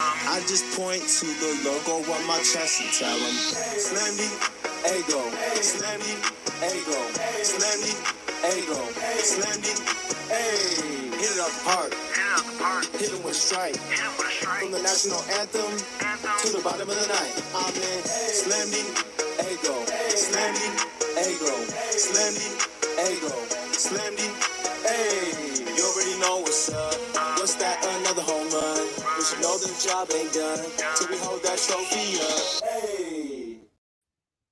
I just point to the logo on my chest and tell them Slammy, ego, Slammy, ego, Slammy, ego, Slammy, hey. Hit it up hard, hit it with strike. From the national anthem to the bottom of the night. I'm in Slammy, ego, Slammy, ego, Slammy, ego, Slammy, hey. You already know what's up. What's that? Another home run. But you know the job ain't done till we hold that trophy up. Hey.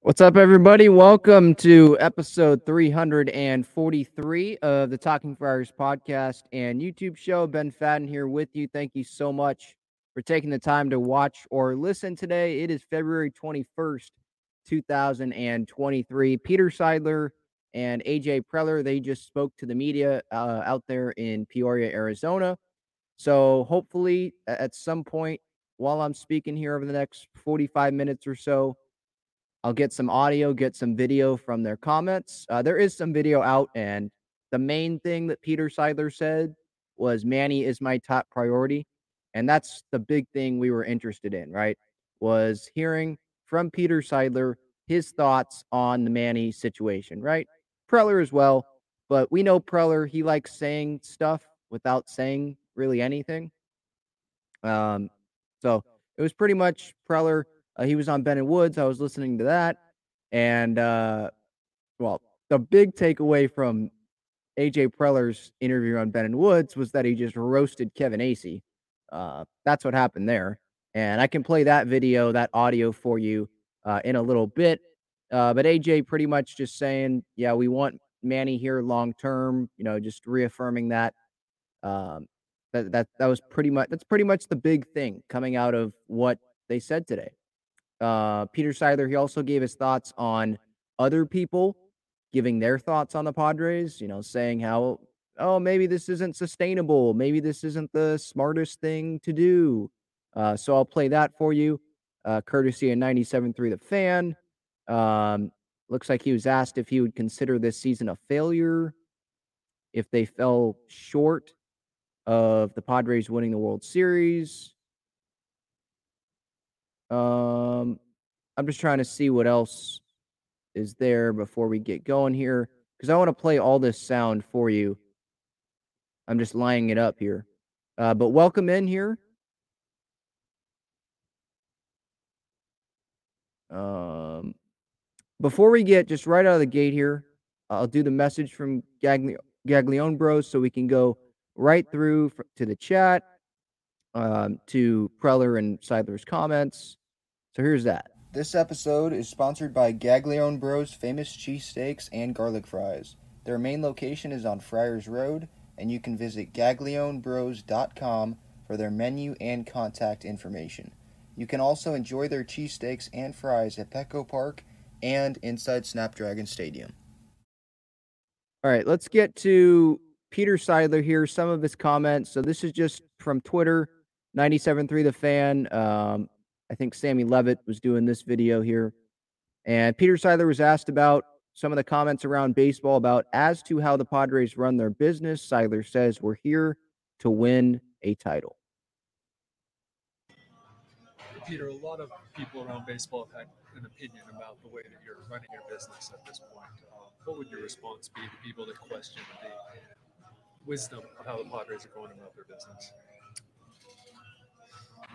What's up, everybody? Welcome to episode 343 of the Talking Friars podcast and YouTube show. Ben Fadden here with you. Thank you so much for taking the time to watch or listen today. It is February 21st, 2023. Peter Seidler and AJ Preller, they just spoke to the media uh, out there in Peoria, Arizona. So hopefully, at some point while I'm speaking here over the next 45 minutes or so, I'll get some audio, get some video from their comments. Uh, there is some video out, and the main thing that Peter Seidler said was Manny is my top priority. And that's the big thing we were interested in, right? Was hearing from Peter Seidler his thoughts on the Manny situation, right? Preller as well. But we know Preller, he likes saying stuff without saying really anything. Um, so it was pretty much Preller. Uh, he was on Ben and Woods. I was listening to that. And, uh, well, the big takeaway from AJ Preller's interview on Ben and Woods was that he just roasted Kevin Acee. Uh, that's what happened there. And I can play that video, that audio for you uh, in a little bit. Uh, but AJ pretty much just saying, yeah, we want Manny here long term, you know, just reaffirming that. Um, that, that that was pretty much that's pretty much the big thing coming out of what they said today. Uh, Peter Seidler, he also gave his thoughts on other people giving their thoughts on the Padres, you know, saying how, oh, maybe this isn't sustainable. Maybe this isn't the smartest thing to do. Uh, so I'll play that for you, uh, courtesy of 97.3 The Fan. Um, looks like he was asked if he would consider this season a failure if they fell short of the Padres winning the World Series. Um, I'm just trying to see what else is there before we get going here because I want to play all this sound for you. I'm just lining it up here. Uh, but welcome in here. Um, before we get just right out of the gate here, I'll do the message from Gagli- Gaglione Bros so we can go right through to the chat. um, to Preller and Seidler's comments. So here's that. This episode is sponsored by Gaglione Bros famous cheesesteaks and garlic fries. Their main location is on Friars Road, and you can visit gaglionebros.com for their menu and contact information. You can also enjoy their cheesesteaks and fries at Petco Park and inside Snapdragon Stadium. All right, let's get to Peter Seidler here, some of his comments. So this is just from Twitter, 97.3 The Fan. Um, I think Sammy Levitt was doing this video here. And Peter Seidler was asked about some of the comments around baseball about as to how the Padres run their business. Seidler says, We're here to win a title. Peter, a lot of people around baseball have had an opinion about the way that you're running your business at this point. Uh, what would your response be to people that question the wisdom of how the Padres are going about their business?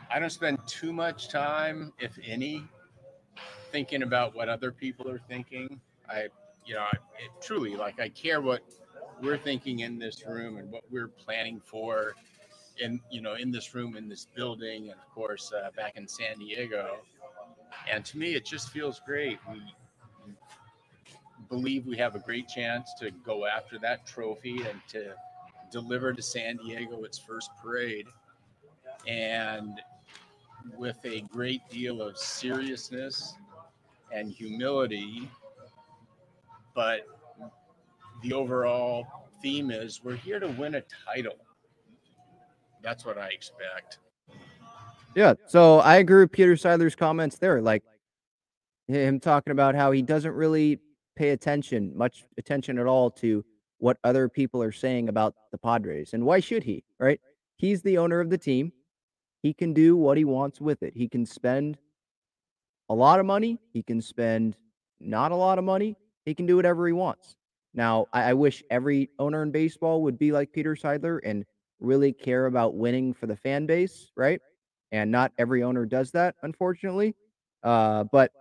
I don't spend too much time, if any, thinking about what other people are thinking. I, you know, I, it, truly like I care what we're thinking in this room and what we're planning for in you know in this room in this building and of course uh, back in san diego and to me it just feels great. We believe we have a great chance to go after that trophy and to deliver to san diego its first parade. And with a great deal of seriousness and humility but the overall theme is we're here to win a title. That's what I expect. Yeah. So I agree with Peter Seidler's comments there. Like him talking about how he doesn't really pay attention, much attention at all to what other people are saying about the Padres. And why should he? Right? He's the owner of the team. He can do what he wants with it. He can spend a lot of money. He can spend not a lot of money. He can do whatever he wants. Now, I, I wish every owner in baseball would be like Peter Seidler and really care about winning for the fan base, right? And not every owner does that, unfortunately. Uh, but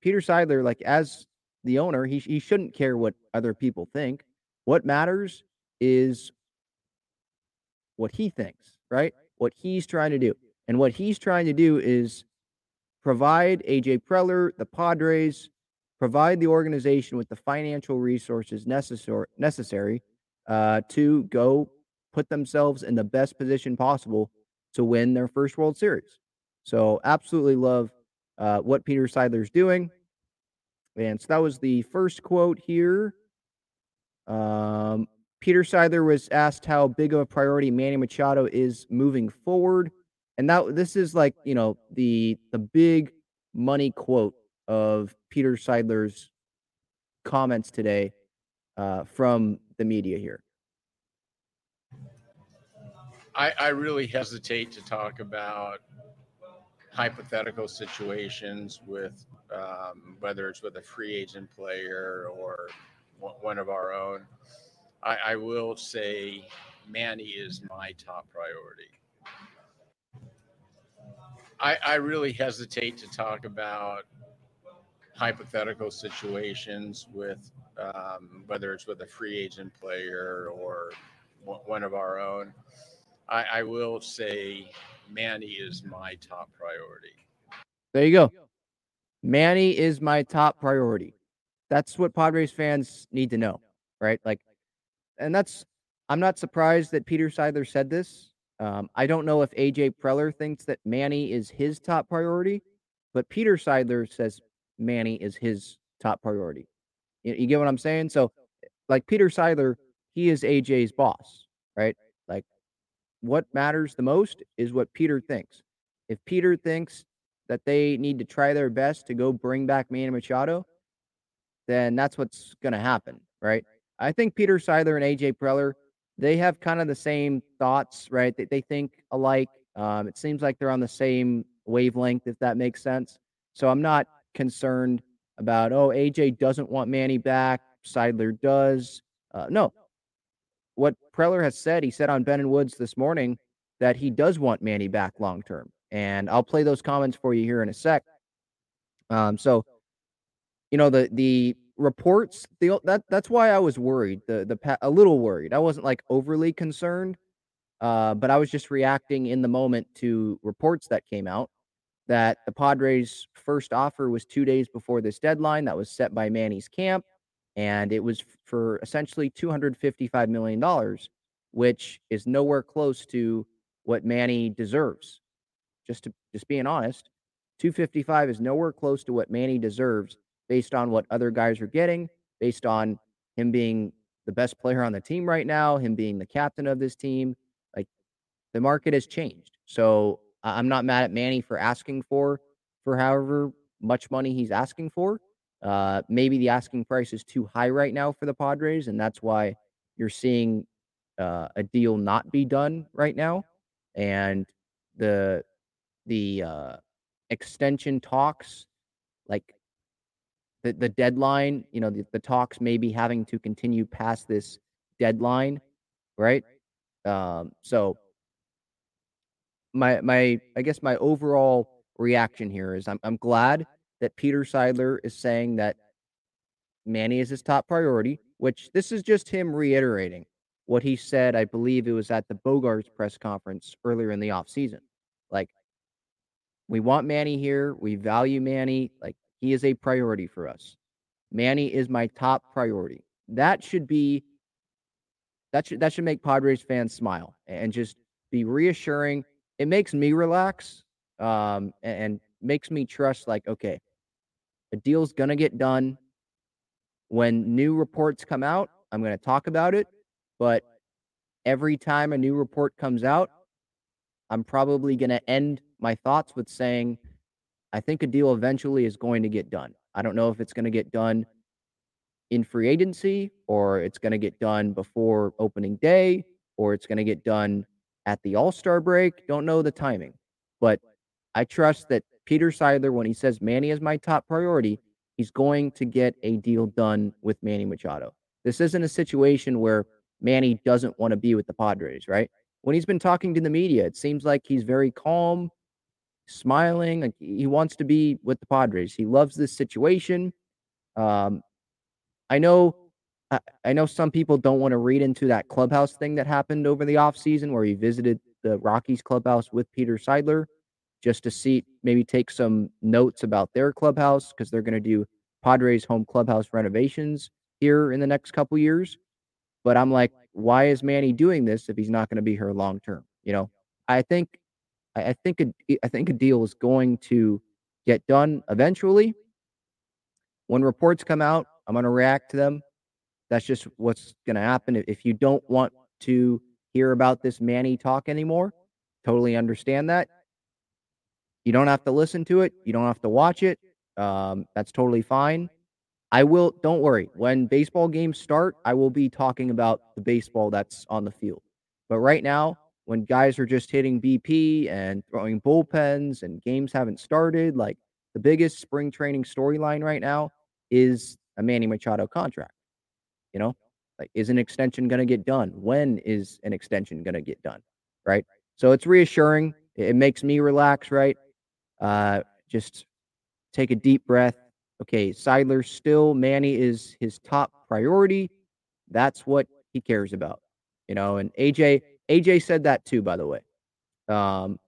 Peter Seidler, like as the owner, he he shouldn't care what other people think. What matters is what he thinks, right? What he's trying to do. And what he's trying to do is provide AJ Preller, the Padres, provide the organization with the financial resources necessary necessary uh, to go put themselves in the best position possible to win their first World Series. So, absolutely love uh, what Peter Seidler's doing. And so that was the first quote here. Um, Peter Seidler was asked how big of a priority Manny Machado is moving forward, and that this is like you know the the big money quote of Peter Seidler's comments today uh, from the media here. I, I really hesitate to talk about hypothetical situations with um, whether it's with a free agent player or one of our own. I, I will say Manny is my top priority. I, I really hesitate to talk about hypothetical situations with um, whether it's with a free agent player or one of our own. I, I will say Manny is my top priority. There you go. Manny is my top priority. That's what Padres fans need to know, right? Like, and that's, I'm not surprised that Peter Seidler said this. Um, I don't know if AJ Preller thinks that Manny is his top priority, but Peter Seidler says Manny is his top priority. You, you get what I'm saying? So, like Peter Seidler, he is AJ's boss, right? What matters the most is what Peter thinks. If Peter thinks that they need to try their best to go bring back Manny Machado, then that's what's going to happen, right? I think Peter Seidler and AJ Preller, they have kind of the same thoughts, right? They, they think alike. Um, it seems like they're on the same wavelength, if that makes sense. So I'm not concerned about, oh, AJ doesn't want Manny back, Seidler does. Uh, no, what Preller has said, he said on Ben and Woods this morning that he does want Manny back long term. And I'll play those comments for you here in a sec. Um, so, you know, the the reports, the that that's why I was worried. The the a little worried. I wasn't like overly concerned, Uh, but I was just reacting in the moment to reports that came out that the Padres' first offer was two days before this deadline that was set by Manny's camp, and it was for essentially $255 million, which is nowhere close to what Manny deserves. Just to just being honest, 255 is nowhere close to what Manny deserves based on what other guys are getting, based on him being the best player on the team right now, him being the captain of this team. Like the market has changed. So I'm not mad at Manny for asking for for however much money he's asking for. Uh, maybe the asking price is too high right now for the Padres, and that's why you're seeing uh, a deal not be done right now. And the the uh, extension talks, like the the deadline, you know, the, the talks may be having to continue past this deadline, right? Um, so my my I guess my overall reaction here is I'm I'm glad that Peter Seidler is saying that Manny is his top priority, which this is just him reiterating what he said. I believe it was at the Bogaerts press conference earlier in the offseason. Like, we want Manny here. We value Manny. Like, he is a priority for us. Manny is my top priority. That should be that should that should make Padres fans smile and just be reassuring it makes me relax um, and makes me trust like okay a deal's gonna get done when new reports come out i'm gonna talk about it but every time a new report comes out i'm probably gonna end my thoughts with saying i think a deal eventually is going to get done i don't know if it's going to get done in free agency or it's going to get done before opening day or it's going to get done at the All Star break. Don't know the timing, but I trust that Peter Seidler, when he says Manny is my top priority, he's going to get a deal done with Manny Machado. This isn't a situation where Manny doesn't want to be with the Padres, right? When he's been talking to the media, it seems like he's very calm, smiling. Like he wants to be with the Padres. He loves this situation. Um, I know I, I know some people don't want to read into that clubhouse thing that happened over the offseason where he visited the Rockies clubhouse with Peter Seidler just to see maybe take some notes about their clubhouse because they're going to do Padres home clubhouse renovations here in the next couple years. But I'm like, why is Manny doing this if he's not going to be here long term? You know, I think I think a, I think a deal is going to get done eventually. When reports come out, I'm going to react to them. That's just what's going to happen. If you don't want to hear about this Manny talk anymore, totally understand that. You don't have to listen to it. You don't have to watch it. Um, that's totally fine. I will, don't worry. When baseball games start, I will be talking about the baseball that's on the field. But right now, when guys are just hitting BP and throwing bullpens and games haven't started, like the biggest spring training storyline right now is a Manny Machado contract. You know, like, is an extension going to get done? When is an extension going to get done? Right. So it's reassuring. It makes me relax. Right. Uh, just take a deep breath. Okay. Seidler still, Manny is his top priority. That's what he cares about. You know, and AJ, AJ said that too, by the way. Um,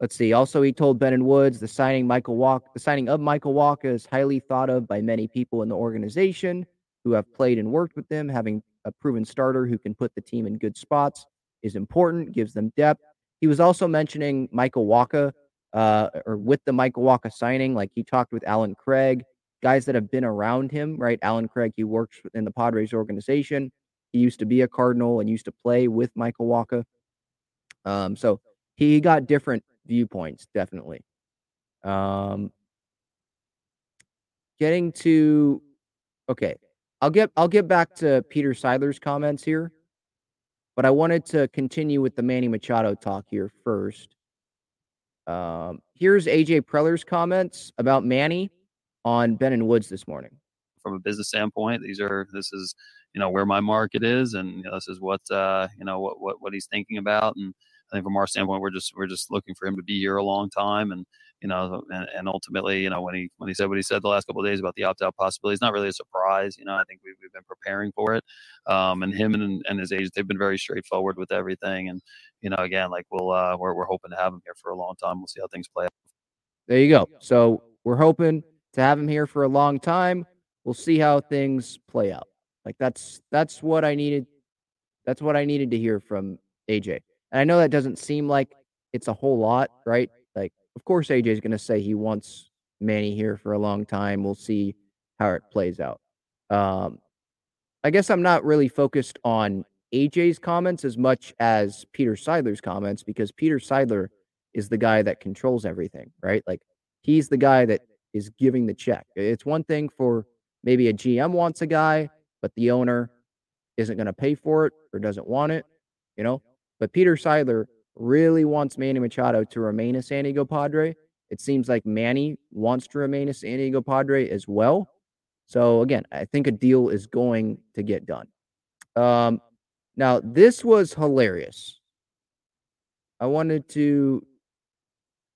let's see. Also, he told Ben and Woods the signing Michael Walk, the signing of Michael Wacha is highly thought of by many people in the organization who have played and worked with them. Having a proven starter who can put the team in good spots is important, gives them depth. He was also mentioning Michael Wacha, uh, or with the Michael Wacha signing, like he talked with Allen Craig, guys that have been around him, right? Allen Craig, he works in the Padres organization. He used to be a Cardinal and used to play with Michael Wacha. Um, so he got different viewpoints, definitely. Um, getting to okay, I'll get I'll get back to Peter Seidler's comments here, but I wanted to continue with the Manny Machado talk here first. Um, here's AJ Preller's comments about Manny on Ben and Woods this morning. From a business standpoint, these are this is you know where my market is, and you know, this is what uh, you know what what what he's thinking about, and I think from our standpoint, we're just we're just looking for him to be here a long time, and you know, and, and ultimately, you know, when he when he said what he said the last couple of days about the opt out possibility, it's not really a surprise. You know, I think we've, we've been preparing for it, um, and him and, and his agent, they've been very straightforward with everything, and you know, again, like we'll uh, we're we're hoping to have him here for a long time. We'll see how things play out. There you go. So we're hoping to have him here for a long time. We'll see how things play out. Like that's that's what I needed. That's what I needed to hear from AJ. And I know that doesn't seem like it's a whole lot, right? Like, of course, AJ is going to say he wants Manny here for a long time. We'll see how it plays out. Um, I guess I'm not really focused on AJ's comments as much as Peter Seidler's comments because Peter Seidler is the guy that controls everything, right? Like, he's the guy that is giving the check. It's one thing for maybe a GM wants a guy, but the owner isn't going to pay for it or doesn't want it, you know? But Peter Seidler really wants Manny Machado to remain a San Diego Padre. It seems like Manny wants to remain a San Diego Padre as well. So again, I think a deal is going to get done. Um, now this was hilarious. I wanted to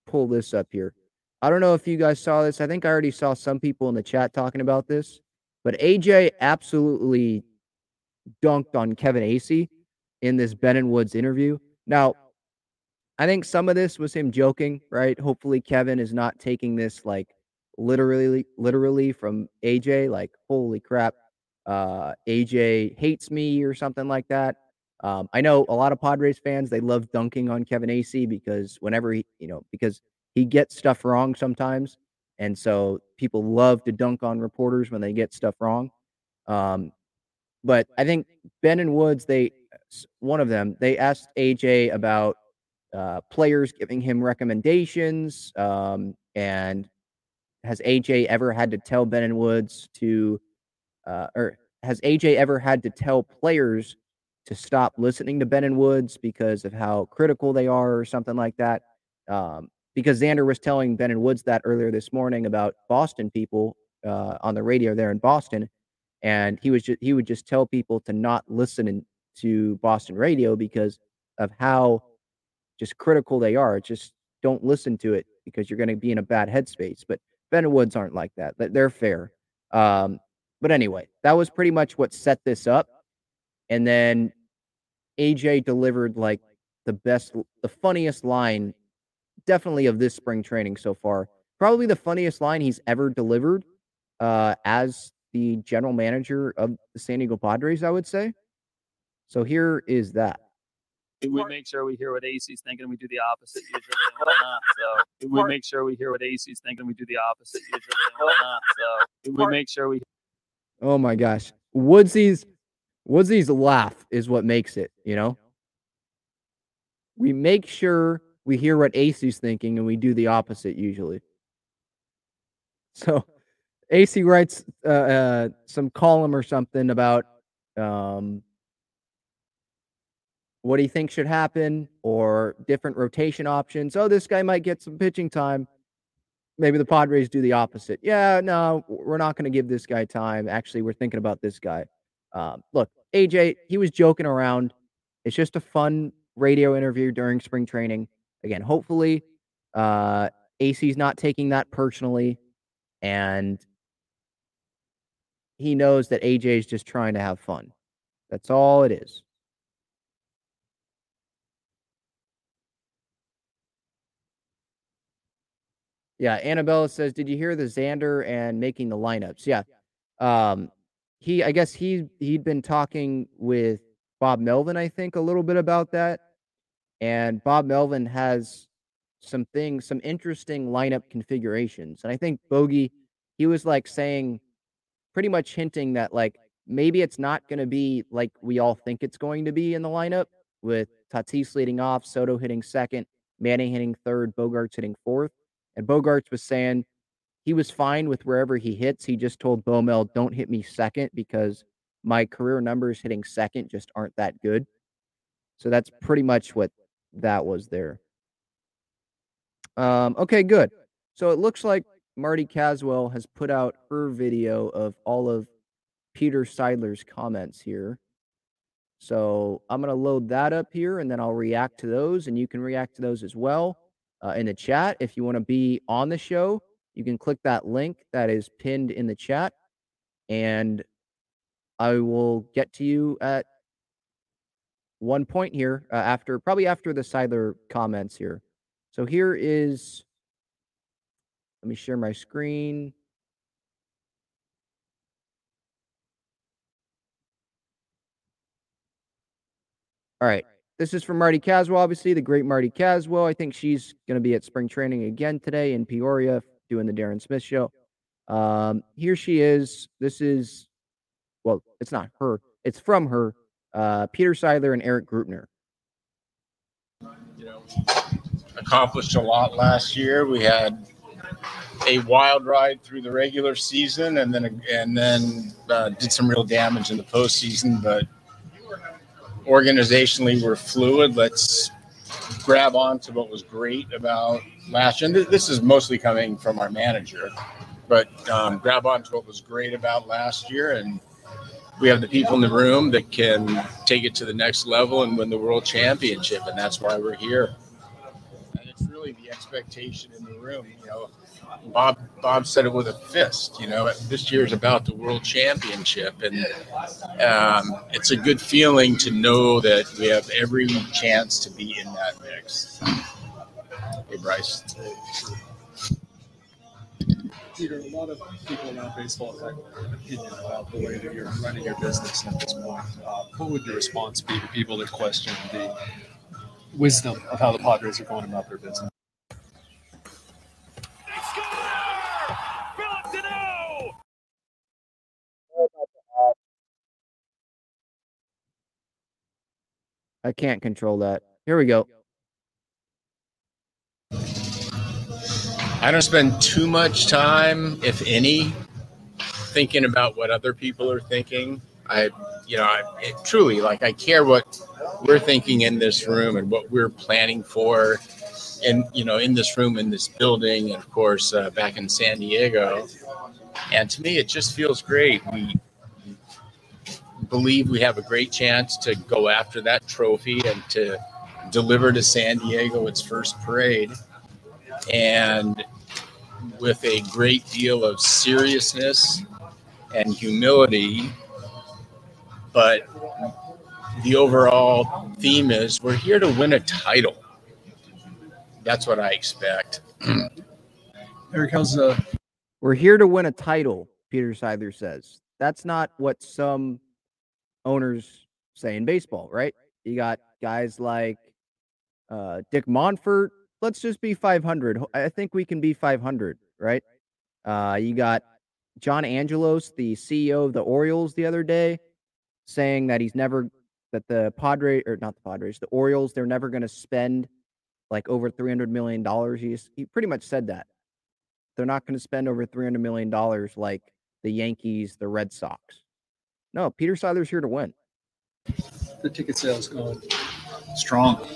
pull this up here. I don't know if you guys saw this. I think I already saw some people in the chat talking about this, but AJ absolutely dunked on Kevin Acee in this Ben and Woods interview. Now, I think some of this was him joking, right? Hopefully Kevin is not taking this like literally literally from AJ like holy crap uh AJ hates me or something like that. Um, I know a lot of Padres fans they love dunking on Kevin Acee because whenever he, you know, because he gets stuff wrong sometimes, and so people love to dunk on reporters when they get stuff wrong. Um, but I think Ben and Woods, they one of them, they asked AJ about uh, players giving him recommendations, um, and has AJ ever had to tell Ben and Woods to, uh, or has AJ ever had to tell players to stop listening to Ben and Woods because of how critical they are, or something like that? Um, because Xander was telling Ben and Woods that earlier this morning about Boston people uh, on the radio there in Boston, and he was just, he would just tell people to not listen to Boston radio because of how just critical they are. Just don't listen to it because you're going to be in a bad headspace. But Ben and Woods aren't like that. They're fair. Um, but anyway, that was pretty much what set this up. And then AJ delivered like the best, the funniest line, definitely of this spring training so far. Probably the funniest line he's ever delivered uh, as the general manager of the San Diego Padres, I would say. So here is that. We make sure we hear what Acee's thinking. We do the opposite usually and whatnot. So we make sure we hear what Acee's thinking. We do the opposite usually and whatnot. So we make sure we. Oh my gosh, Woodsy's Woodsy's laugh is what makes it. You know, we make sure we hear what Acee's thinking, and we do the opposite usually. So Acee writes uh, uh, some column or something about um, what do you think should happen or different rotation options. Oh, this guy might get some pitching time. Maybe the Padres do the opposite. Yeah, no, we're not going to give this guy time. Actually, we're thinking about this guy. Um, look, AJ, he was joking around. It's just a fun radio interview during spring training. Again, hopefully, uh, Acee's not taking that personally, and he knows that AJ is just trying to have fun. That's all it is. Yeah, Annabella says, "Did you hear the Xander and making the lineups?" Yeah, um, he, I guess he he'd been talking with Bob Melvin, I think, a little bit about that, and Bob Melvin has some things, some interesting lineup configurations, and I think Bogey, he was like saying, pretty much hinting that like maybe it's not going to be like we all think it's going to be in the lineup with Tatis leading off, Soto hitting second, Manning hitting third, Bogaerts hitting fourth. And Bogaerts was saying he was fine with wherever he hits. He just told Bomel, don't hit me second because my career numbers hitting second just aren't that good. So that's pretty much what that was there. Um, okay, good. So it looks like Marty Caswell has put out her video of all of Peter Seidler's comments here. So I'm going to load that up here and then I'll react to those and you can react to those as well uh, in the chat. If you want to be on the show, you can click that link that is pinned in the chat and I will get to you at one point here uh, after probably after the Seidler comments here. So here is let me share my screen. All right. This is from Marty Caswell, obviously, the great Marty Caswell. I think she's going to be at spring training again today in Peoria doing the Darren Smith show. Um, here she is. This is, well, it's not her, it's from her, uh, Peter Seidler and Erik Greupner. You know, accomplished a lot last year. We had a wild ride through the regular season, and then and then uh, did some real damage in the postseason. But organizationally, we're fluid. Let's grab on to what was great about last year. And th- this is mostly coming from our manager, but um, grab on to what was great about last year. And we have the people in the room that can take it to the next level and win the world championship. And that's why we're here. And it's really the expectation in the room. You know, Bob Bob said it with a fist. You know, this year's about the world championship, and um, it's a good feeling to know that we have every chance to be in that mix. Hey, Bryce. Peter, a lot of people around baseball have an opinion about the way that you're running your business at this point. Uh, what would your response be to people that question the wisdom of how the Padres are going about their business? I can't control that. Here we go. I don't spend too much time, if any, thinking about what other people are thinking. I, you know, I it, truly like I care what we're thinking in this room and what we're planning for, and you know, in this room, in this building, and of course, uh, back in San Diego. And to me, it just feels great. We believe we have a great chance to go after that trophy and to deliver to San Diego its first parade. And with a great deal of seriousness and humility, but the overall theme is we're here to win a title. That's what I expect. Eric, how's uh We're here to win a title, Peter Seidler says. That's not what some owners say in baseball, right? You got guys like uh, Dick Monfort. Let's just be 500. I think we can be 500, right? Uh, you got John Angelos, the CEO of the Orioles, the other day, saying that he's never that the Padres or not the Padres, the Orioles, they're never going to spend like over 300 million dollars. He he pretty much said that they're not going to spend over 300 million dollars like the Yankees, the Red Sox. No, Peter Seidler's here to win. the ticket sales going? strong.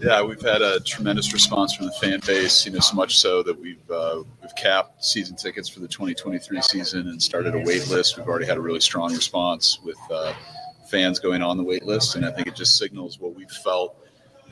Yeah, we've had a tremendous response from the fan base. You know, so much so that we've uh, we've capped season tickets for the 2023 season and started a wait list. We've already had a really strong response with uh, fans going on the wait list, and I think it just signals what we've felt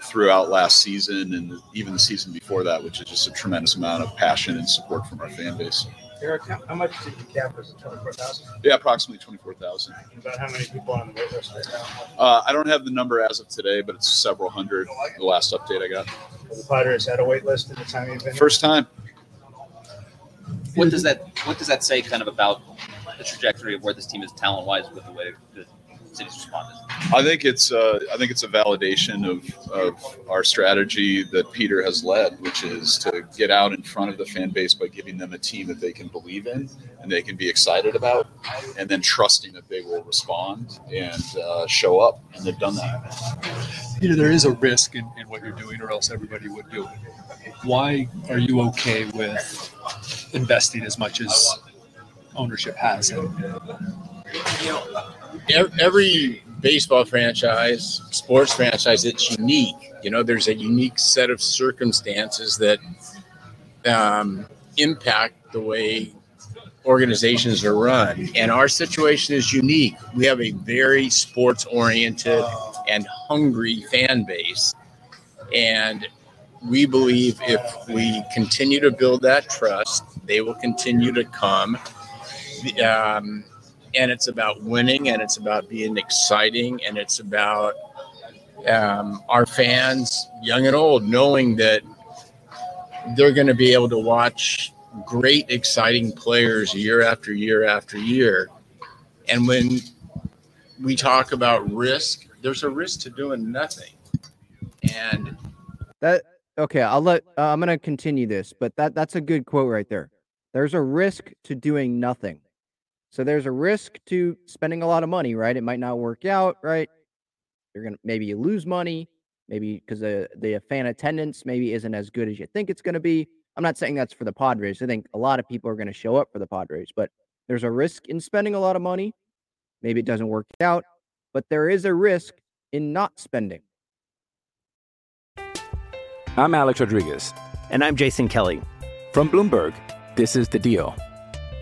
throughout last season and even the season before that, which is just a tremendous amount of passion and support from our fan base. Eric, how, how much did you cap? Was it twenty-four thousand? Yeah, approximately 24,000. About how many people on the wait list right now? Uh, I don't have the number as of today, but it's several hundred. The last update I got. Have The Padres had a wait list at the time you've been. here? First time. What does that What does that say, kind of about the trajectory of where this team is talent wise with the way the city's responded? I think it's uh, I think it's a validation of, of our strategy that Peter has led, which is to get out in front of the fan base by giving them a team that they can believe in and they can be excited about, and then trusting that they will respond and uh, show up. And they've done that. You know, there is a risk in, in what you're doing, or else everybody would do it. Why are you okay with investing as much as ownership has? And you know, ev- every baseball franchise, sports franchise, it's unique. You know, there's a unique set of circumstances that um, impact the way organizations are run. And our situation is unique. We have a very sports oriented and hungry fan base. And we believe if we continue to build that trust, they will continue to come. Um, and it's about winning and it's about being exciting and it's about um, our fans, young and old, knowing that they're going to be able to watch great, exciting players year after year after year. And when we talk about risk, there's a risk to doing nothing. And that okay, I'll let uh, I'm going to continue this, but that that's a good quote right there. There's a risk to doing nothing. So there's a risk to spending a lot of money, right? It might not work out, right? You're going to maybe you lose money, maybe because the the fan attendance maybe isn't as good as you think it's going to be. I'm not saying that's for the Padres. I think a lot of people are going to show up for the Padres, but there's a risk in spending a lot of money. Maybe it doesn't work out, but there is a risk in not spending. I'm Alex Rodriguez. And I'm Jason Kelly. From Bloomberg, this is The Deal.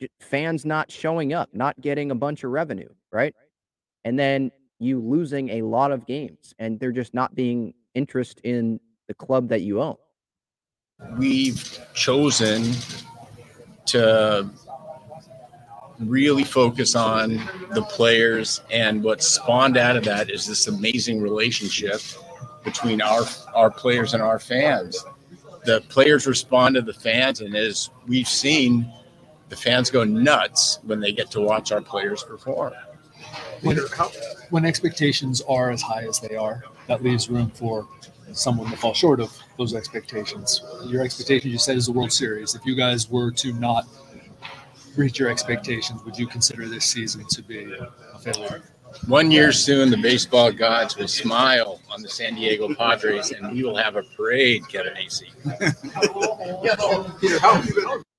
J- Fans not showing up, not getting a bunch of revenue, right? And then you losing a lot of games and there just not being interest in the club that you own. we've chosen to really focus on the players and what spawned out of that is this amazing relationship between our our players and our fans the players respond to the fans and as we've seen the fans go nuts when they get to watch our players perform when, when expectations are as high as they are, that leaves room for someone to fall short of those expectations. Your expectation, you said, is the World Series. If you guys were to not reach your expectations, would you consider this season to be a failure? one year soon the baseball gods will smile on the san diego padres and we will have a parade kevin acee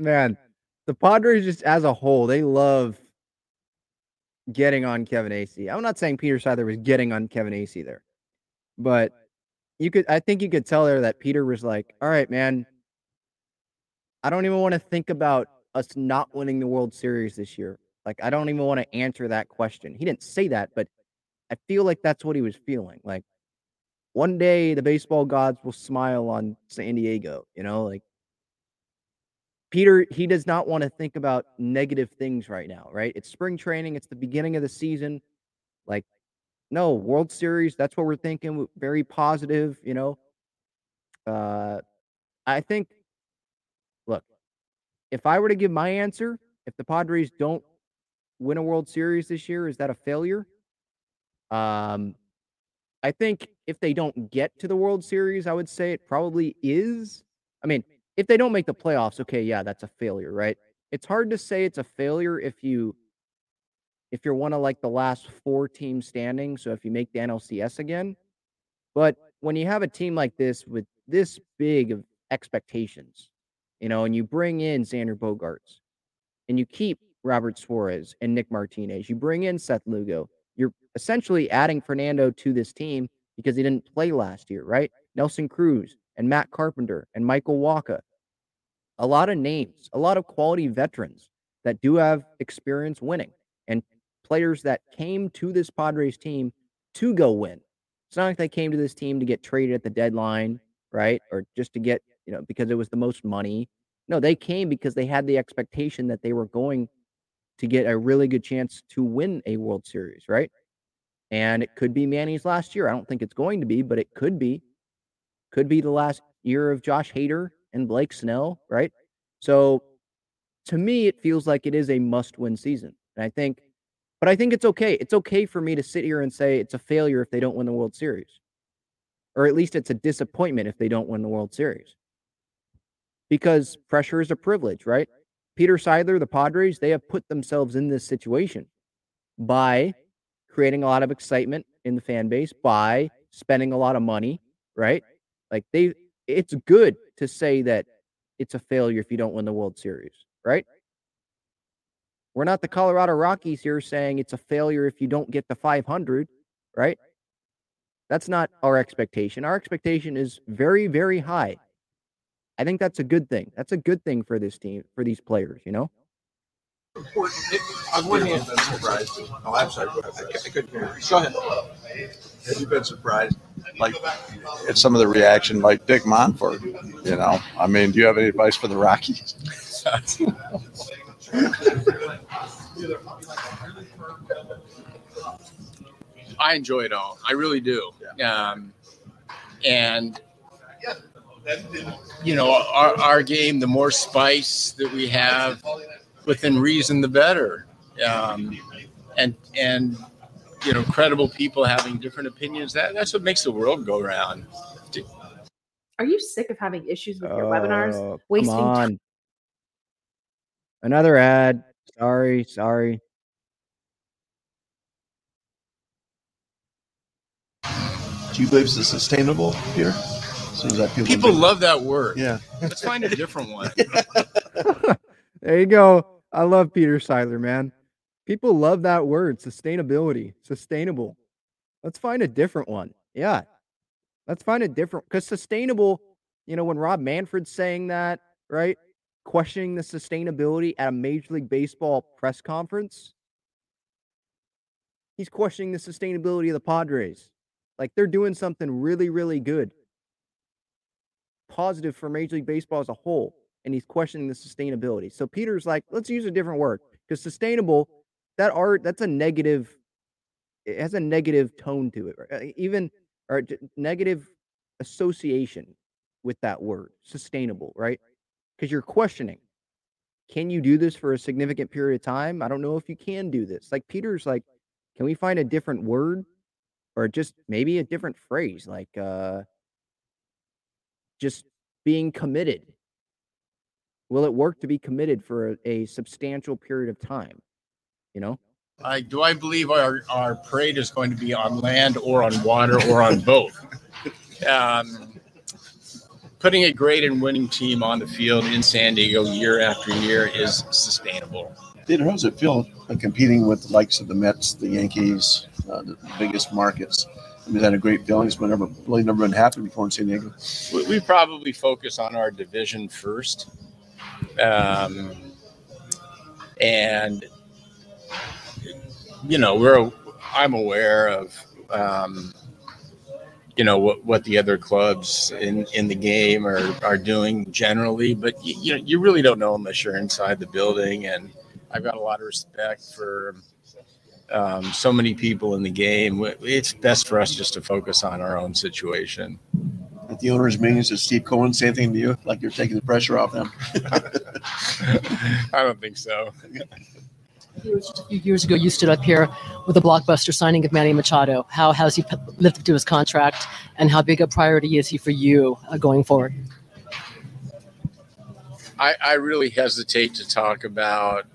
Man, the Padres just as a whole, they love getting on Kevin Acee. I'm not saying Peter Seidler was getting on Kevin Acee there, but you could I think you could tell there that Peter was like, "All right, man, I don't even want to think about us not winning the World Series this year. Like I don't even want to answer that question." He didn't say that, but I feel like that's what he was feeling. Like one day the baseball gods will smile on San Diego, you know, like Peter, he does not want to think about negative things right now, right? It's spring training, it's the beginning of the season. Like, no, World Series, that's what we're thinking. Very positive, you know. Uh I think look, if I were to give my answer, if the Padres don't win a World Series this year, is that a failure? Um I think if they don't get to the World Series, I would say it probably is. I mean, if they don't make the playoffs, okay, yeah, that's a failure, right? It's hard to say it's a failure if you if you're one of like the last four teams standing, so if you make the NLCS again. But when you have a team like this with this big of expectations, you know, and you bring in Xander Bogaerts and you keep Robert Suarez and Nick Martinez, you bring in Seth Lugo, you're essentially adding Fernando to this team because he didn't play last year, right? Nelson Cruz and Matt Carpenter and Michael Wacha. A lot of names, a lot of quality veterans that do have experience winning and players that came to this Padres team to go win. It's not like they came to this team to get traded at the deadline, right? Or just to get, you know, because it was the most money. No, they came because they had the expectation that they were going to get a really good chance to win a World Series, right? And it could be Manny's last year. I don't think it's going to be, but it could be. Could be the last year of Josh Hader and Blake Snell, right? So to me, it feels like it is a must win season. And I think, but I think it's okay. It's okay for me to sit here and say it's a failure if they don't win the World Series, or at least it's a disappointment if they don't win the World Series. Because pressure is a privilege, right? Peter Seidler, the Padres, they have put themselves in this situation by creating a lot of excitement in the fan base, by spending a lot of money, right? Like they, it's good to say that it's a failure if you don't win the World Series, right? We're not the Colorado Rockies here saying it's a failure if you don't get the 500, right? That's not our expectation. Our expectation is very, very high. I think that's a good thing. That's a good thing for this team, for these players, you know? I'm surprised. Oh, I'm sorry. I couldn't hear. Go ahead. Have you been surprised, like, at some of the reaction, like Dick Monfort? You know, I mean, do you have any advice for the Rockies? I enjoy it all. I really do. Um, and you know, our, our game, the more spice that we have within reason, the better. Um, and and you know, credible people having different opinions. That that's what makes the world go round. Are you sick of having issues with your Oh, webinars? come Wasting on. time. Another ad. Sorry, sorry. Do you believe it's sustainable here? So is that people People love that word. Yeah. Let's find a different one. There you go. I love Peter Seidler, man. People love that word, sustainability, sustainable. Let's find a different one. Yeah. Let's find a different because sustainable, you know, when Rob Manfred's saying that, right? Questioning the sustainability at a Major League Baseball press conference. He's questioning the sustainability of the Padres. Like they're doing something really, really good. Positive for Major League Baseball as a whole. And he's questioning the sustainability. So Peter's like, let's use a different word. Because sustainable, that art, that's a negative, it has a negative tone to it. right? Even or negative association with that word, sustainable, right? Because you're questioning. Can you do this for a significant period of time? I don't know if you can do this. Like Peter's like, can we find a different word or just maybe a different phrase like uh just being committed? Will it work to be committed for a, a substantial period of time? You know? I do I believe our, our parade is going to be on land or on water or on both. Um, putting a great and winning team on the field in San Diego year after year is sustainable. Peter, how does it feel uh, competing with the likes of the Mets, the Yankees, uh, the biggest markets? I mean, that a great feeling. It's never really never been happened before in San Diego. We, we probably focus on our division first. Um, and, you know, we're, I'm aware of, um, you know, what, what the other clubs in, in the game are, are doing generally, but you, you know, you really don't know unless you're inside the building. And I've got a lot of respect for, um, so many people in the game. It's best for us just to focus on our own situation. At the owners' meetings, does Steve Cohen say anything to you? Like you're taking the pressure off them? I don't think so. It was just a few years ago, you stood up here with a blockbuster signing of Manny Machado. How has he lived up to his contract, and how big a priority is he for you uh, going forward? I, I really hesitate to talk about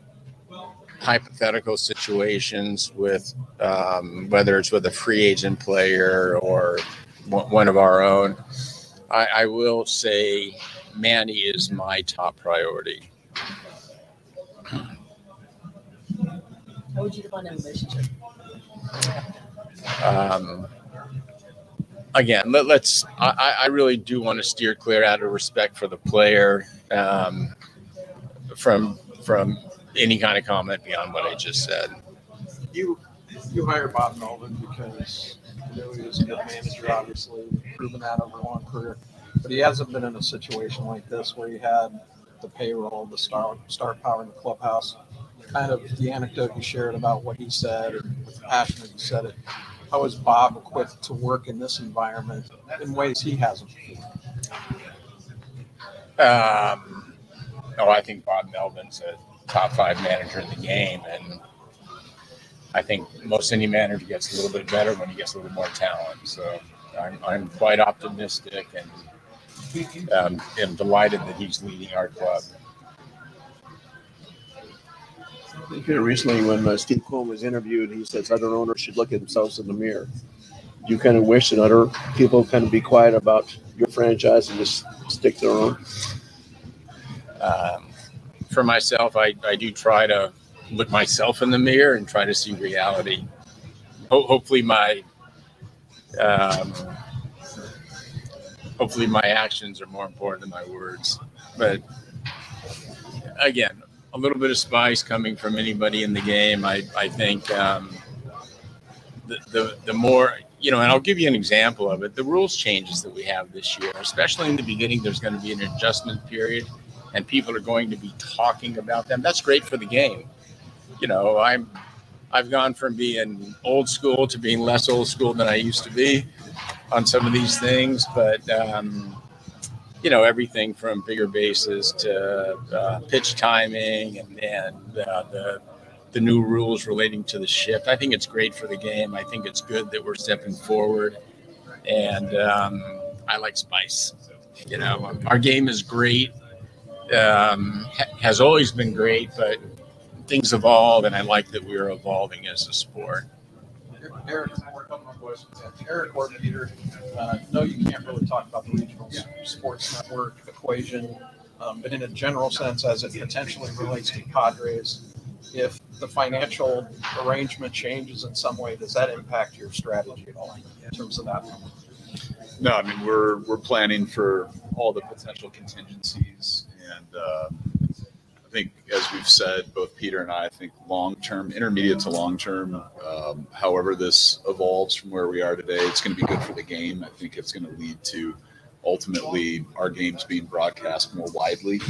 hypothetical situations with um, whether it's with a free agent player or one of our own. I, I will say Manny is my top priority. How would you define that relationship? um, again, let, let's. I, I I really do want to steer clear out of respect for the player um, from from any kind of comment beyond what I just said. You you hired Bob Melvin because you know he was a good manager, obviously, proven that over a long career. But he hasn't been in a situation like this where he had the payroll, the star star power in the clubhouse. Kind of the anecdote you shared about what he said or with the passion that he said it. How is Bob equipped to work in this environment in ways he hasn't? Um, oh, I think Bob Melvin's a top five manager in the game, and I think most any manager gets a little bit better when he gets a little more talent. So I'm, I'm quite optimistic and um, am delighted that he's leading our club. Here recently, when uh, Steve Cohen was interviewed, he says other owners should look at themselves in the mirror. Do you kind of wish that other people kind of be quiet about your franchise and just stick to their own? Um, for myself, I, I do try to look myself in the mirror and try to see reality. Ho- hopefully, my um, hopefully my actions are more important than my words. But again, a little bit of spice coming from anybody in the game. I I think um, the, the the more you know, and I'll give you an example of it. The rules changes that we have this year, especially in the beginning, there's going to be an adjustment period, and people are going to be talking about them. That's great for the game. You know, I'm I've gone from being old school to being less old school than I used to be on some of these things, but um, you know, everything from bigger bases to uh, pitch timing and and uh, the the new rules relating to the shift. I think it's great for the game. I think it's good that we're stepping forward, and um, I like spice. You know, our game is great, um, ha- has always been great, but things evolve, and I like that we're evolving as a sport. Erik, couple more questions. Erik or Peter, uh, no, you can't really talk about the regional sports network equation, um, but in a general sense, as it potentially relates to Padres, if the financial arrangement changes in some way, does that impact your strategy at all in terms of that? No, I mean we're we're planning for all the potential contingencies, and uh, think as we've said, both Peter and I, I think long term, intermediate to long term, um, however this evolves from where we are today, it's going to be good for the game. I think it's going to lead to ultimately our games being broadcast more widely,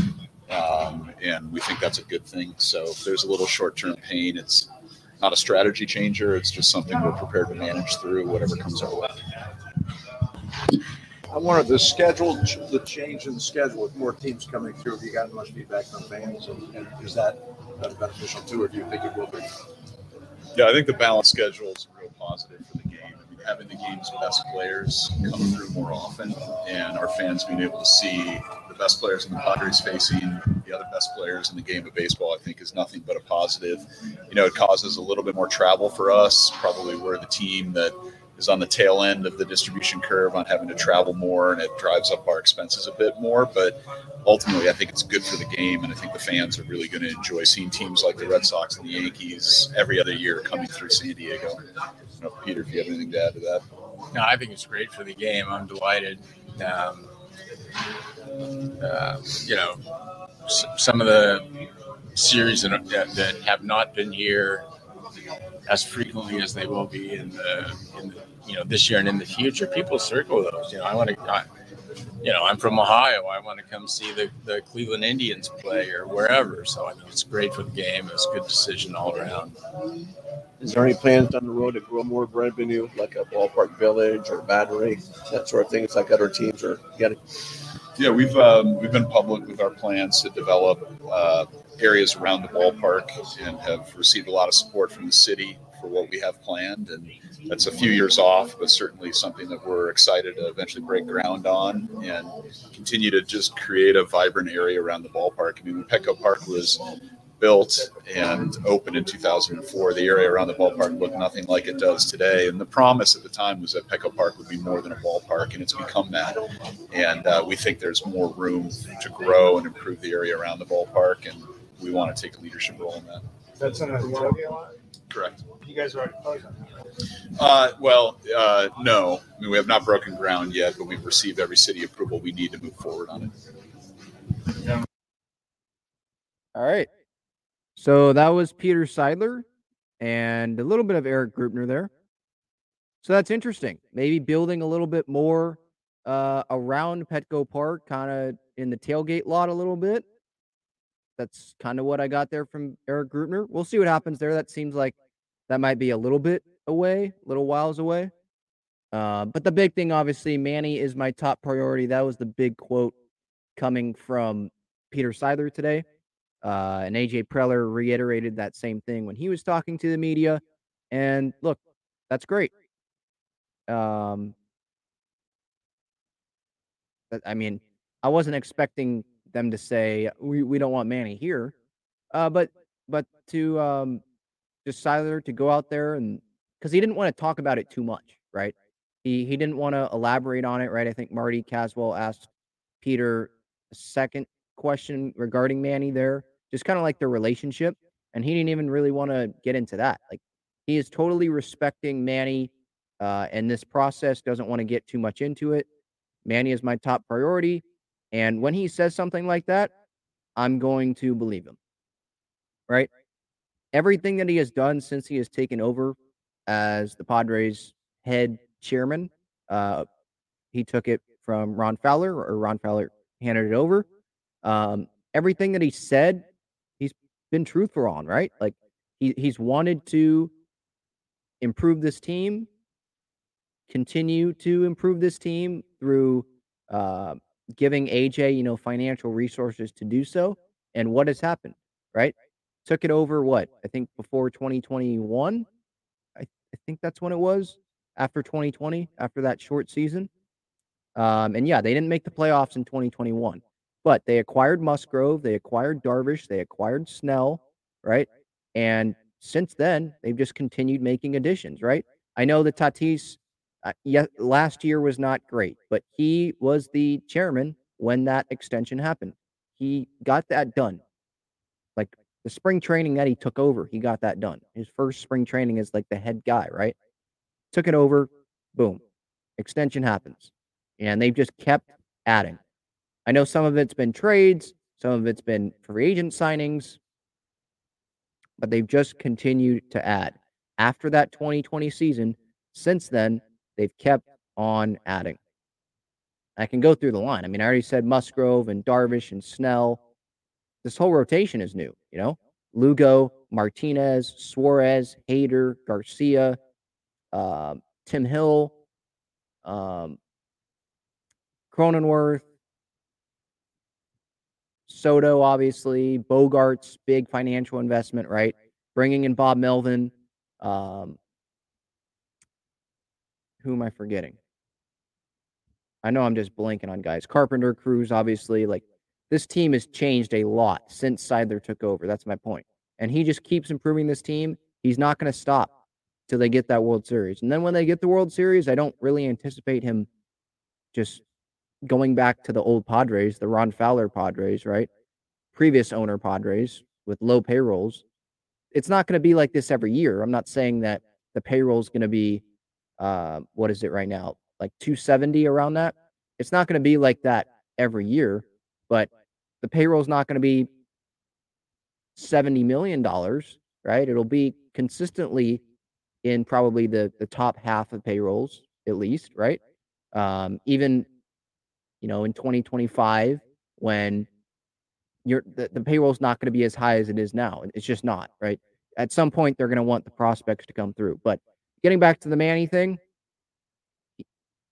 um, and we think that's a good thing. So if there's a little short term pain, it's not a strategy changer. It's just something we're prepared to manage through whatever comes our way. I wanted the schedule, the change in the schedule with more teams coming through. Have you gotten much feedback from fans? And, and is that uh, beneficial too, or do you think it will be? Yeah, I think the balanced schedule is a real positive for the game. I mean, having the game's best players come through more often, and our fans being able to see the best players in the Padres facing the other best players in the game of baseball, I think is nothing but a positive. You know, it causes a little bit more travel for us. Probably we're the team that is on the tail end of the distribution curve on having to travel more, and it drives up our expenses a bit more. But ultimately, I think it's good for the game, and I think the fans are really going to enjoy seeing teams like the Red Sox and the Yankees every other year coming through San Diego. Know, Peter, if you have anything to add to that. No, I think it's great for the game. I'm delighted. Um, uh, you know, some of the series that, that have not been here as frequently as they will be in the, in the, you know, this year and in the future. People circle those. You know, I want to, I, you know, I'm from Ohio. I want to come see the, the Cleveland Indians play or wherever. So I think it's great for the game. It's a good decision all around. Is there any plans down the road to grow more revenue, like a ballpark village or battery, that sort of thing? It's like other teams are getting. Yeah, we've um, we've been public with our plans to develop uh, areas around the ballpark and have received a lot of support from the city for what we have planned. And that's a few years off, but certainly something that we're excited to eventually break ground on and continue to just create a vibrant area around the ballpark. I mean, when Petco Park was built and opened in 2004, the area around the ballpark looked nothing like it does today. And the promise at the time was that Petco Park would be more than a ballpark, and it's become that. And uh, we think there's more room to grow and improve the area around the ballpark, and we want to take a leadership role in that. That's in a lot? Correct. You guys are already closing. Uh, well, uh, no, I mean, we have not broken ground yet, but we've received every city approval we need to move forward on it. Yeah. All right. So that was Peter Seidler and a little bit of Erik Greupner there. So that's interesting. Maybe building a little bit more uh, around Petco Park, kind of in the tailgate lot a little bit. That's kind of what I got there from Erik Greupner. We'll see what happens there. That seems like that might be a little bit away, little whiles away. Uh, but the big thing, obviously, Manny is my top priority. That was the big quote coming from Peter Seidler today. Uh, and AJ Preller reiterated that same thing when he was talking to the media. And look, that's great. Um, I mean, I wasn't expecting them to say we, we don't want Manny here, uh, but but to um, just Seidler to go out there and because he didn't want to talk about it too much, right? He he didn't want to elaborate on it, right? I think Marty Caswell asked Peter a second question regarding Manny there, just kind of like their relationship, and he didn't even really want to get into that. Like he is totally respecting Manny, uh, and this process doesn't want to get too much into it. Manny is my top priority. And when he says something like that, I'm going to believe him. Right? Everything that he has done since he has taken over as the Padres head chairman, uh, he took it from Ron Fowler, or Ron Fowler handed it over. Um, everything that he said, he's been truthful on, right? Like he, he's wanted to improve this team, continue to improve this team through uh, giving AJ, you know, financial resources to do so. And what has happened, right? Took it over what? I think before 2021. I, I think that's when it was after 2020, after that short season. Um, and yeah, they didn't make the playoffs in 2021, but they acquired Musgrove, they acquired Darvish, they acquired Snell, right? And since then, they've just continued making additions, right? I know the Tatis uh, yeah, last year was not great, but he was the chairman when that extension happened. He got that done. Like the spring training that he took over, he got that done. His first spring training is like the head guy, right? Took it over, boom, extension happens. And they've just kept adding. I know some of it's been trades, some of it's been free agent signings, but they've just continued to add. After that 2020 season, since then, they've kept on adding. I can go through the line. I mean, I already said Musgrove and Darvish and Snell. This whole rotation is new, you know? Lugo, Martinez, Suarez, Hader, Garcia, uh, Tim Hill, um, Cronenworth, Soto, obviously, Bogaerts, big financial investment, right? Bringing in Bob Melvin. Um, who am I forgetting? I know I'm just blanking on guys. Carpenter, Cruz, obviously. Like this team has changed a lot since Seidler took over. That's my point. And he just keeps improving this team. He's not going to stop till they get that World Series. And then when they get the World Series, I don't really anticipate him just going back to the old Padres, the Ron Fowler Padres, right? Previous owner Padres with low payrolls. It's not going to be like this every year. I'm not saying that the payroll is going to be, uh, what is it right now? Like 270 around that. It's not going to be like that every year, but the payroll is not going to be 70 million dollars, right? It'll be consistently in probably the the top half of payrolls at least, right? Um, even you know in 2025 when you're the, the payroll's not going to be as high as it is now. It's just not, right? At some point they're going to want the prospects to come through. But getting back to the Manny thing,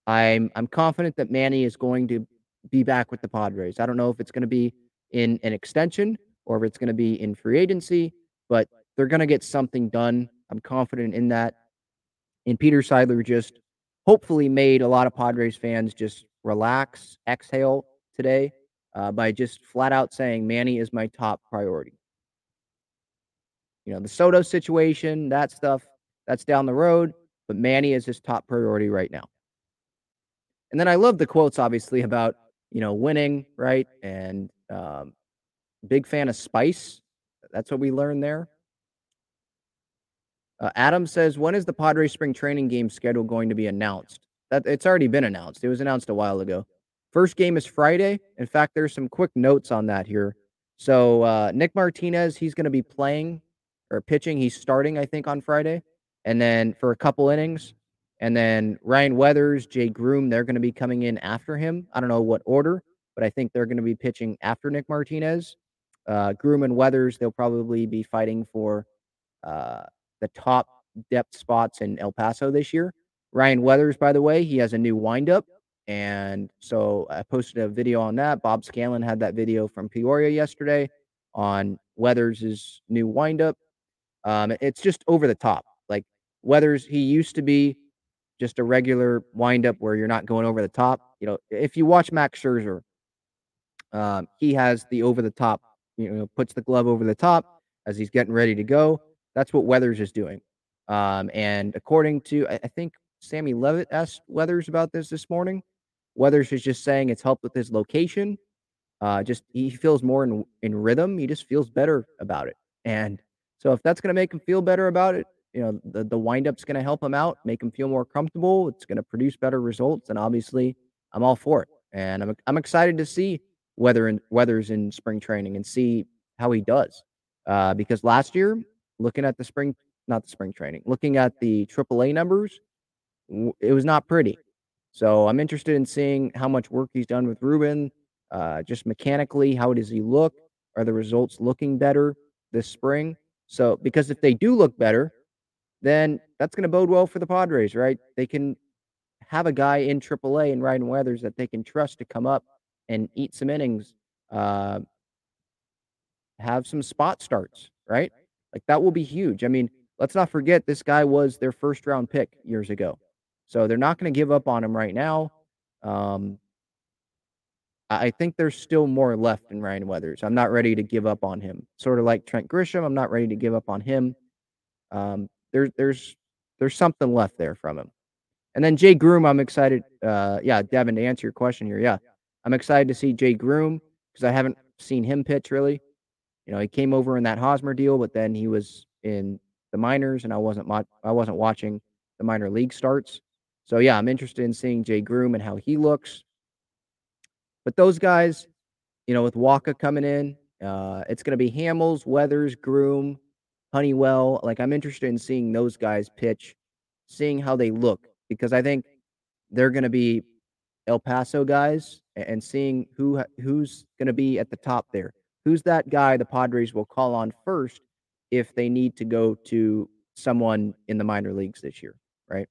I'm I'm confident that Manny is going to be back with the Padres. I don't know if it's going to be in an extension or if it's going to be in free agency, but they're going to get something done. I'm confident in that. And Peter Seidler just hopefully made a lot of Padres fans just relax, exhale today uh, by just flat out saying Manny is my top priority. You know, the Soto situation, that stuff, that's down the road, but Manny is his top priority right now. And then I love the quotes, obviously, about, you know, winning, right? And um, big fan of spice. That's what we learned there. Uh, Adam says, when is the Padres spring training game schedule going to be announced? That it's already been announced. It was announced a while ago. First game is Friday. In fact, there's some quick notes on that here. So uh, Nick Martinez, he's going to be playing or pitching. He's starting, I think, on Friday, and then for a couple innings. And then Ryan Weathers, Jay Groom, they're going to be coming in after him. I don't know what order, but I think they're going to be pitching after Nick Martinez. Uh, Groom and Weathers, they'll probably be fighting for uh, the top depth spots in El Paso this year. Ryan Weathers, by the way, he has a new windup. And so I posted a video on that. Bob Scanlan had that video from Peoria yesterday on Weathers' new windup. Um, it's just over the top. Weathers, he used to be just a regular windup where you're not going over the top. You know, if you watch Max Scherzer, um, he has the over the top, you know, puts the glove over the top as he's getting ready to go. That's what Weathers is doing. Um, and according to, I, I think Sammy Levitt asked Weathers about this this morning. Weathers is just saying it's helped with his location. Uh, just he feels more in in rhythm. He just feels better about it. And so if that's going to make him feel better about it, you know, the the windup's going to help him out, make him feel more comfortable. It's going to produce better results, and obviously, I'm all for it. And I'm I'm excited to see whether and Weathers in spring training and see how he does. Uh, because last year, looking at the spring, not the spring training, looking at the AAA numbers, it was not pretty. So I'm interested in seeing how much work he's done with Ruben, uh, just mechanically. How does he look? Are the results looking better this spring? So because if they do look better, then that's going to bode well for the Padres, right? They can have a guy in AAA and Ryan Weathers that they can trust to come up and eat some innings, uh, have some spot starts, right? Like that will be huge. I mean, let's not forget this guy was their first round pick years ago. So they're not going to give up on him right now. Um, I think there's still more left in Ryan Weathers. I'm not ready to give up on him. Sort of like Trent Grisham, I'm not ready to give up on him. Um, there, there's there's something left there from him. And then Jay Groom, I'm excited. Uh, yeah, Devin, to answer your question here, yeah, I'm excited to see Jay Groom because I haven't seen him pitch really. You know, he came over in that Hosmer deal, but then he was in the minors, and I wasn't mo- I wasn't watching the minor league starts. So yeah, I'm interested in seeing Jay Groom and how he looks. But those guys, you know, with Wacha coming in, uh, it's going to be Hamels, Weathers, Groom, Honeywell. Like I'm interested in seeing those guys pitch, seeing how they look because I think they're going to be El Paso guys and seeing who who's going to be at the top there. Who's that guy the Padres will call on first if they need to go to someone in the minor leagues this year, right?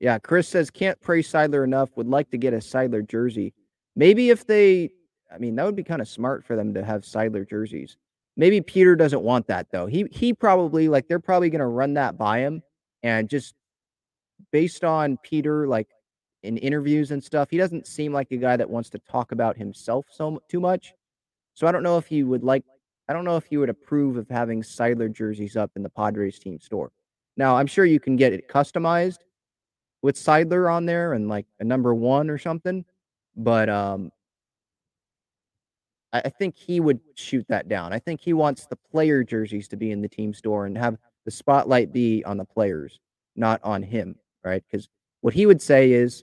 Yeah, Chris says can't praise Seidler enough. Would like to get a Seidler jersey. Maybe if they, I mean, that would be kind of smart for them to have Seidler jerseys. Maybe Peter doesn't want that though. He he probably like they're probably to run that by him and just based on Peter like in interviews and stuff, he doesn't seem like a guy that wants to talk about himself so too much. So I don't know if he would like I don't know if he would approve of having Seidler jerseys up in the Padres team store. Now, I'm sure you can get it customized with Seidler on there and like a number 1 or something, but um I think he would shoot that down. I think he wants the player jerseys to be in the team store and have the spotlight be on the players, not on him, right? Because what he would say is,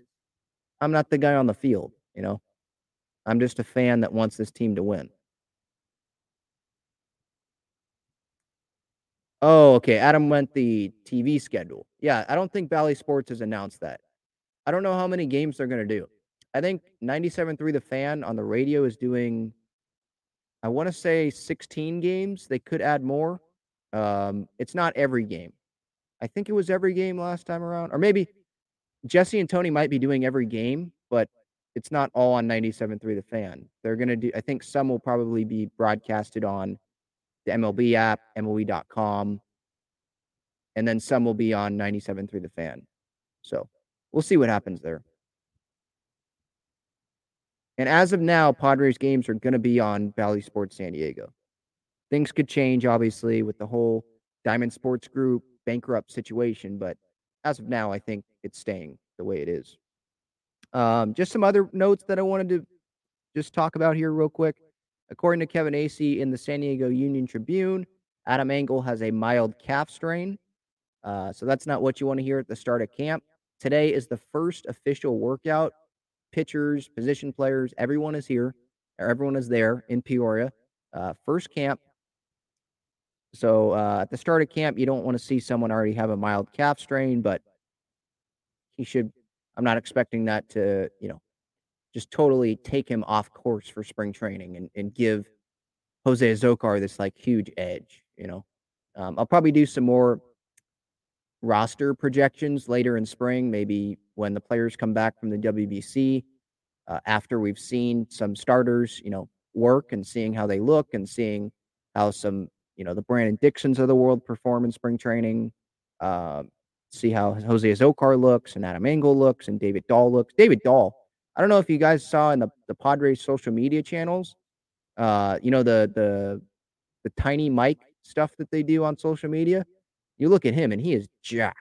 I'm not the guy on the field, you know? I'm just a fan that wants this team to win. Oh, okay. Adam went the TV schedule. Yeah, I don't think Bally Sports has announced that. I don't know how many games they're going to do. I think 97.3 The Fan on the radio is doing, I want to say 16 games. They could add more. Um, it's not every game. I think it was every game last time around, or maybe Jesse and Tony might be doing every game, but it's not all on 97.3 The Fan. They're going to do, I think some will probably be broadcasted on the MLB app, MLB.com, and then some will be on 97.3 The Fan. So we'll see what happens there. And as of now, Padres games are going to be on Bally Sports San Diego. Things could change, obviously, with the whole Diamond Sports Group bankrupt situation, but as of now, I think it's staying the way it is. Um, just some other notes that I wanted to just talk about here, real quick. According to Kevin Acee in the San Diego Union Tribune, Adam Engel has a mild calf strain. Uh, so that's not what you want to hear at the start of camp. Today is the first official workout. Pitchers, position players, everyone is here, or everyone is there in Peoria. Uh, first camp. So uh, at the start of camp, you don't want to see someone already have a mild calf strain, but he should. I'm not expecting that to, you know, just totally take him off course for spring training and, and give Jose Azocar this like huge edge, you know. Um, I'll probably do some more roster projections later in spring, maybe when the players come back from the WBC, uh, after we've seen some starters, you know, work and seeing how they look and seeing how some, you know, the Brandon Dixons of the world perform in spring training. Uh, see how Jose Azocar looks and Adam Engel looks and David Dahl looks. David Dahl, I don't know if you guys saw in the, the Padres social media channels, uh, you know, the the the tiny mic stuff that they do on social media. You look at him and he is jacked.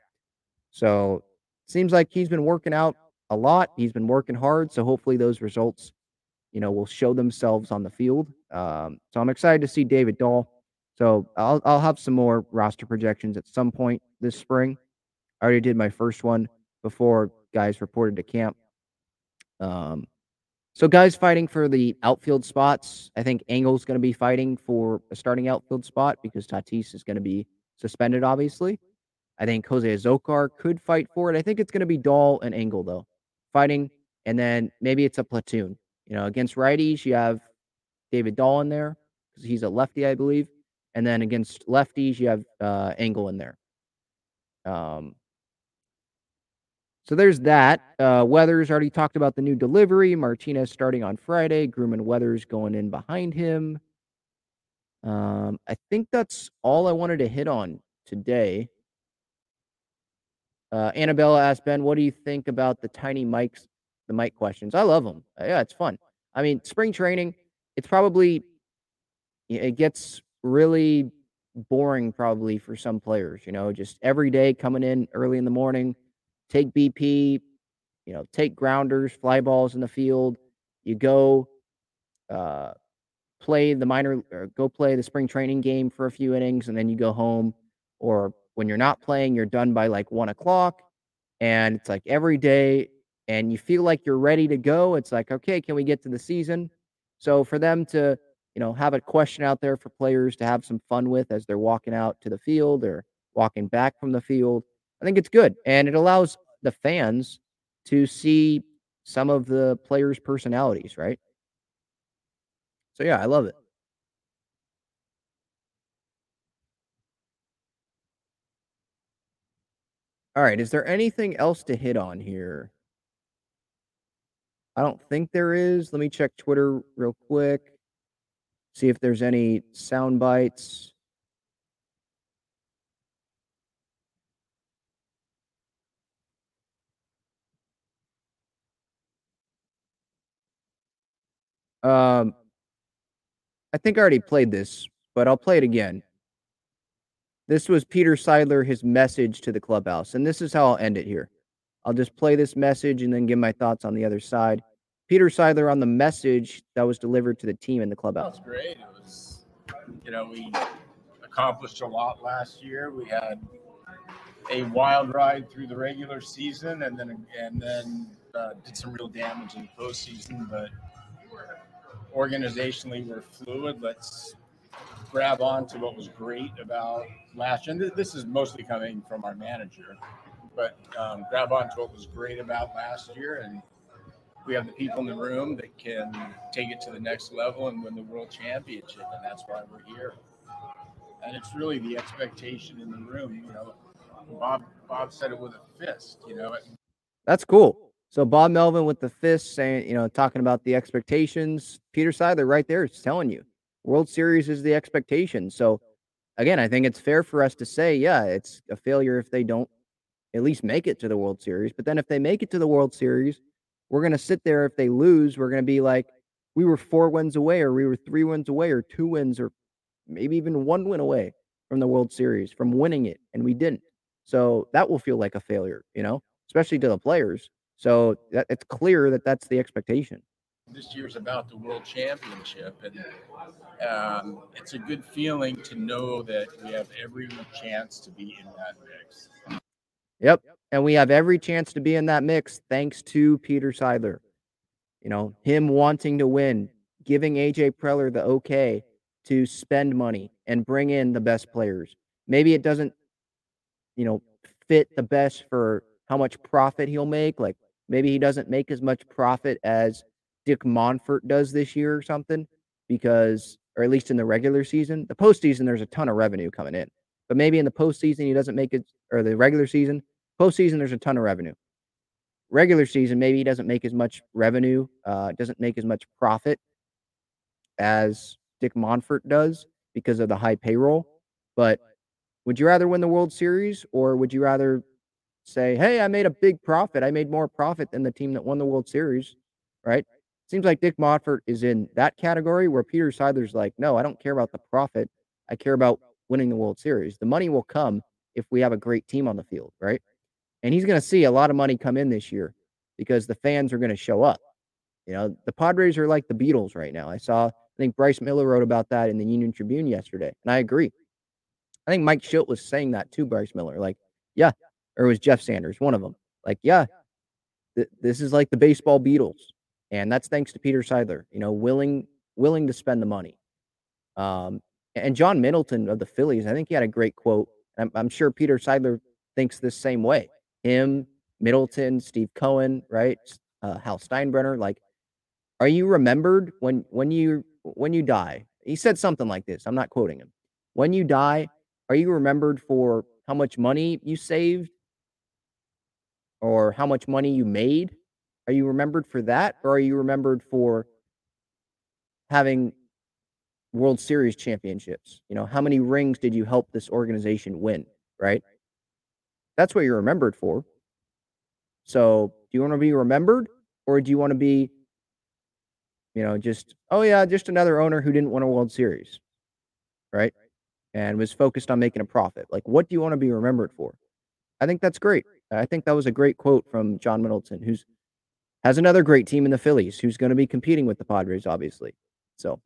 So seems like he's been working out a lot. He's been working hard. So hopefully those results, you know, will show themselves on the field. Um, so I'm excited to see David Dahl. So I'll I'll have some more roster projections at some point this spring. I already did my first one before guys reported to camp. Um, so guys fighting for the outfield spots. I think Engel's going to be fighting for a starting outfield spot because Tatis is going to be suspended, obviously. I think Jose Azocar could fight for it. I think it's going to be Dahl and Engel though, fighting, and then maybe it's a platoon. You know, against righties you have David Dahl in there because he's a lefty, I believe, and then against lefties you have uh, Engel in there. Um, so there's that. Uh, Weathers already talked about the new delivery. Martinez starting on Friday. Groom and Weathers going in behind him. Um, I think that's all I wanted to hit on today. Uh, Annabella asked Ben, "What do you think about the tiny mics, the mic questions?" I love them. Yeah, it's fun. I mean, spring training, it's probably it gets really boring probably for some players. You know, just every day coming in early in the morning, take BP, you know, take grounders, fly balls in the field. You go uh, play the minor, or go play the spring training game for a few innings, and then you go home. Or when you're not playing, you're done by like one o'clock, and it's like every day, and you feel like you're ready to go. It's like, okay, can we get to the season? So for them to, you know, have a question out there for players to have some fun with as they're walking out to the field or walking back from the field, I think it's good. And it allows the fans to see some of the players' personalities, right? So yeah, I love it. All right, is there anything else to hit on here? I don't think there is. Let me check Twitter real quick. See if there's any sound bites. Um, I think I already played this, but I'll play it again. This was Peter Seidler, his message to the clubhouse, and this is how I'll end it here. I'll just play this message and then give my thoughts on the other side. Peter Seidler on the message that was delivered to the team in the clubhouse. That's great. It was, you know, we accomplished a lot last year. We had a wild ride through the regular season, and then and then uh, did some real damage in the postseason. But organizationally, we're fluid. Let's grab on to what was great about last year. And th- this is mostly coming from our manager, but um, grab on to what was great about last year and we have the people in the room that can take it to the next level and win the world championship, and that's why we're here. And it's really the expectation in the room. You know, Bob Bob said it with a fist. You know, That's cool. So Bob Melvin with the fist saying, you know, talking about the expectations. Peter Seidler right there is telling you, World Series is the expectation. So again, I think it's fair for us to say, yeah, it's a failure if they don't at least make it to the World Series. But then if they make it to the World Series, we're going to sit there. If they lose, we're going to be like, we were four wins away, or we were three wins away, or two wins, or maybe even one win away from the World Series, from winning it, and we didn't. So that will feel like a failure, you know, especially to the players. So that, it's clear that that's the expectation. this year's about the world championship, and um, it's a good feeling to know that we have every chance to be in that mix. Yep. And we have every chance to be in that mix thanks to Peter Seidler. You know, him wanting to win, giving AJ Preller the okay to spend money and bring in the best players. Maybe it doesn't, you know, fit the best for how much profit he'll make. Like maybe he doesn't make as much profit as Dick Monfort does this year or something, because or at least in the regular season, the postseason there's a ton of revenue coming in, but maybe in the postseason he doesn't make it, or the regular season, postseason there's a ton of revenue. Regular season maybe he doesn't make as much revenue, uh, doesn't make as much profit as Dick Monfort does because of the high payroll. But would you rather win the World Series or would you rather say, hey, I made a big profit? I made more profit than the team that won the World Series, right? Seems like Dick Monfort is in that category where Peter Seidler's like, no, I don't care about the profit. I care about winning the World Series. The money will come if we have a great team on the field, right? And he's going to see a lot of money come in this year because the fans are going to show up. You know, the Padres are like the Beatles right now. I saw, I think Bryce Miller wrote about that in the Union Tribune yesterday, and I agree. I think Mike Shildt was saying that to Bryce Miller, like, yeah, or was Jeff Sanders, one of them, like, yeah, th- this is like the baseball Beatles, and that's thanks to Peter Seidler, you know, willing willing to spend the money. Um, and John Middleton of the Phillies, I think he had a great quote. I'm, I'm sure Peter Seidler thinks this same way. Him, Middleton, Steve Cohen, right? Uh, Hal Steinbrenner, like, are you remembered when when you when you die? He said something like this. I'm not quoting him. When you die, are you remembered for how much money you saved or how much money you made? Are you remembered for that or are you remembered for having World Series championships? You know, how many rings did you help this organization win, right? That's what you're remembered for. So, do you want to be remembered or do you want to be you know, just oh yeah, just another owner who didn't win a World Series, right? And was focused on making a profit. Like, what do you want to be remembered for? I think that's great. I think that was a great quote from John Middleton, who's has another great team in the Phillies, who's going to be competing with the Padres, obviously. So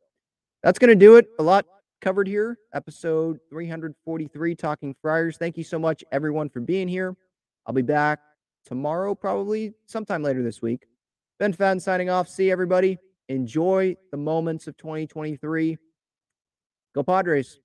that's going to do it. A lot covered here. Episode 343, Talking Friars. Thank you so much, everyone, for being here. I'll be back tomorrow, probably sometime later this week. Ben Fadden signing off. See everybody. Enjoy the moments of 2023. Go Padres.